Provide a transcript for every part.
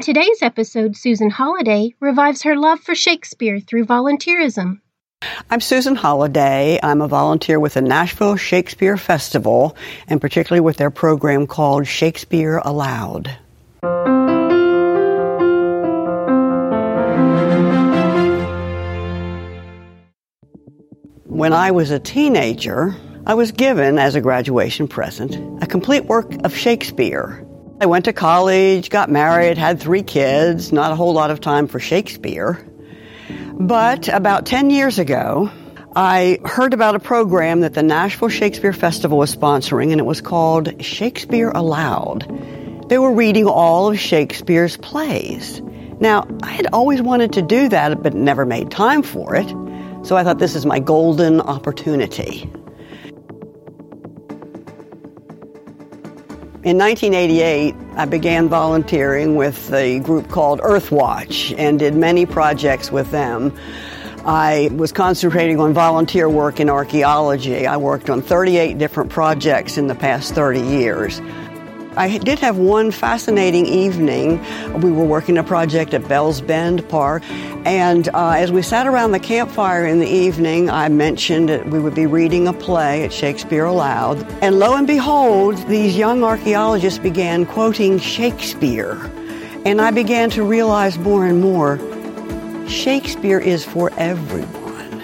today's episode, Susan Hollyday revives her love for Shakespeare through volunteerism. I'm Susan Hollyday. I'm a volunteer with the Nashville Shakespeare Festival, and particularly with their program called Shakespeare Aloud. When I was a teenager, I was given, as a graduation present, a complete work of Shakespeare. I went to college, got married, had three kids, not a whole lot of time for Shakespeare. But about 10 years ago, I heard about a program that the Nashville Shakespeare Festival was sponsoring, and it was called Shakespeare Aloud. They were reading all of Shakespeare's plays. Now, I had always wanted to do that, but never made time for it. So I thought this is my golden opportunity. In 1988, I began volunteering with a group called Earthwatch and did many projects with them. I was concentrating on volunteer work in archaeology. I worked on 38 different projects in the past 30 years. I did have one fascinating evening. We were working a project at Bells Bend Park, and uh, as we sat around the campfire in the evening, I mentioned that we would be reading a play at Shakespeare Aloud. And lo and behold, these young archaeologists began quoting Shakespeare. And I began to realize more and more Shakespeare is for everyone.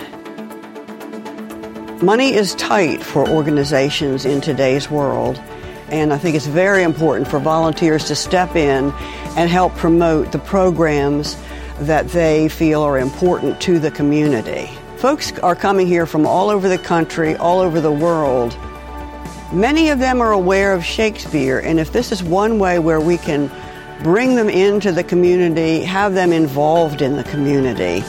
Money is tight for organizations in today's world. And I think it's very important for volunteers to step in and help promote the programs that they feel are important to the community. Folks are coming here from all over the country, all over the world. Many of them are aware of Shakespeare, and if this is one way where we can bring them into the community, have them involved in the community,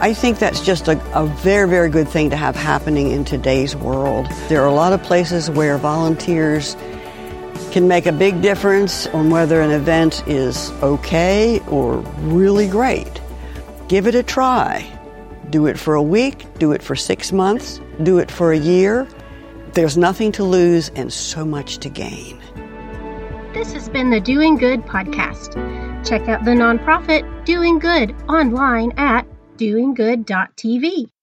I think that's just a, a, very, very good thing to have happening in today's world. There are a lot of places where volunteers can make a big difference on whether an event is okay or really great. Give it a try. Do it for a week, do it for six months, do it for a year. There's nothing to lose and so much to gain. This has been the Doing Good podcast. Check out the nonprofit Doing Good online at doinggood.tv.